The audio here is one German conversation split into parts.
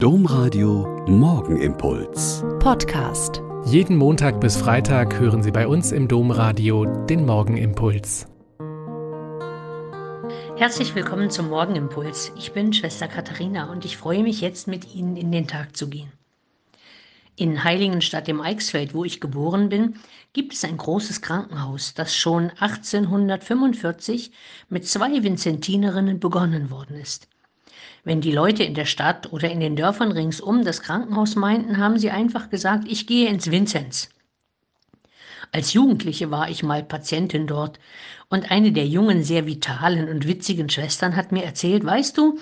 Domradio Morgenimpuls. Podcast. Jeden Montag bis Freitag hören Sie bei uns im Domradio den Morgenimpuls. Herzlich willkommen zum Morgenimpuls. Ich bin Schwester Katharina und ich freue mich jetzt mit Ihnen in den Tag zu gehen. In Heiligenstadt im Eichsfeld, wo ich geboren bin, gibt es ein großes Krankenhaus, das schon 1845 mit zwei Vinzentinerinnen begonnen worden ist. Wenn die Leute in der Stadt oder in den Dörfern ringsum das Krankenhaus meinten, haben sie einfach gesagt, ich gehe ins Vinzenz. Als Jugendliche war ich mal Patientin dort und eine der jungen, sehr vitalen und witzigen Schwestern hat mir erzählt, weißt du,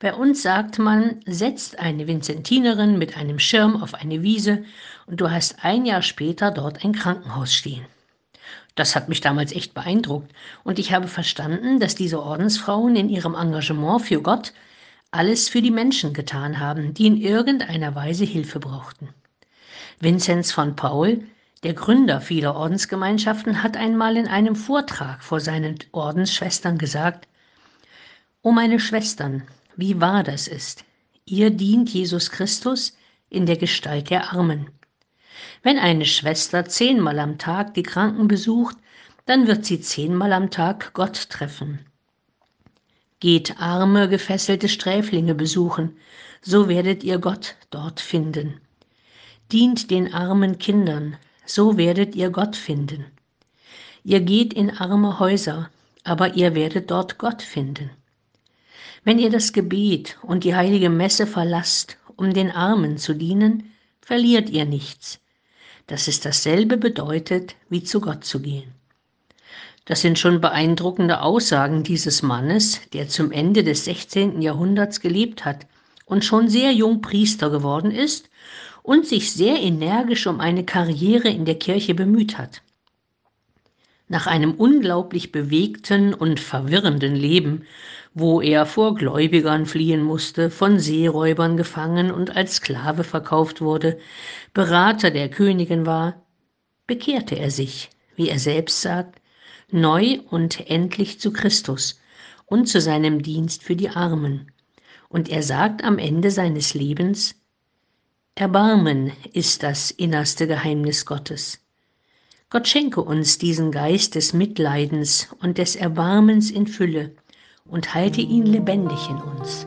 bei uns sagt man, setzt eine Vinzentinerin mit einem Schirm auf eine Wiese und du hast ein Jahr später dort ein Krankenhaus stehen. Das hat mich damals echt beeindruckt und ich habe verstanden, dass diese Ordensfrauen in ihrem Engagement für Gott alles für die Menschen getan haben, die in irgendeiner Weise Hilfe brauchten. Vinzenz von Paul, der Gründer vieler Ordensgemeinschaften, hat einmal in einem Vortrag vor seinen Ordensschwestern gesagt, O meine Schwestern, wie wahr das ist, ihr dient Jesus Christus in der Gestalt der Armen. Wenn eine Schwester zehnmal am Tag die Kranken besucht, dann wird sie zehnmal am Tag Gott treffen. Geht arme, gefesselte Sträflinge besuchen, so werdet ihr Gott dort finden. Dient den armen Kindern, so werdet ihr Gott finden. Ihr geht in arme Häuser, aber ihr werdet dort Gott finden. Wenn ihr das Gebet und die heilige Messe verlasst, um den Armen zu dienen, verliert ihr nichts. Dass es dasselbe bedeutet, wie zu Gott zu gehen. Das sind schon beeindruckende Aussagen dieses Mannes, der zum Ende des 16. Jahrhunderts gelebt hat und schon sehr jung Priester geworden ist und sich sehr energisch um eine Karriere in der Kirche bemüht hat. Nach einem unglaublich bewegten und verwirrenden Leben, wo er vor Gläubigern fliehen musste, von Seeräubern gefangen und als Sklave verkauft wurde, Berater der Königin war, bekehrte er sich, wie er selbst sagt, neu und endlich zu Christus und zu seinem Dienst für die Armen. Und er sagt am Ende seines Lebens, Erbarmen ist das innerste Geheimnis Gottes. Gott schenke uns diesen Geist des Mitleidens und des Erbarmens in Fülle und halte ihn lebendig in uns.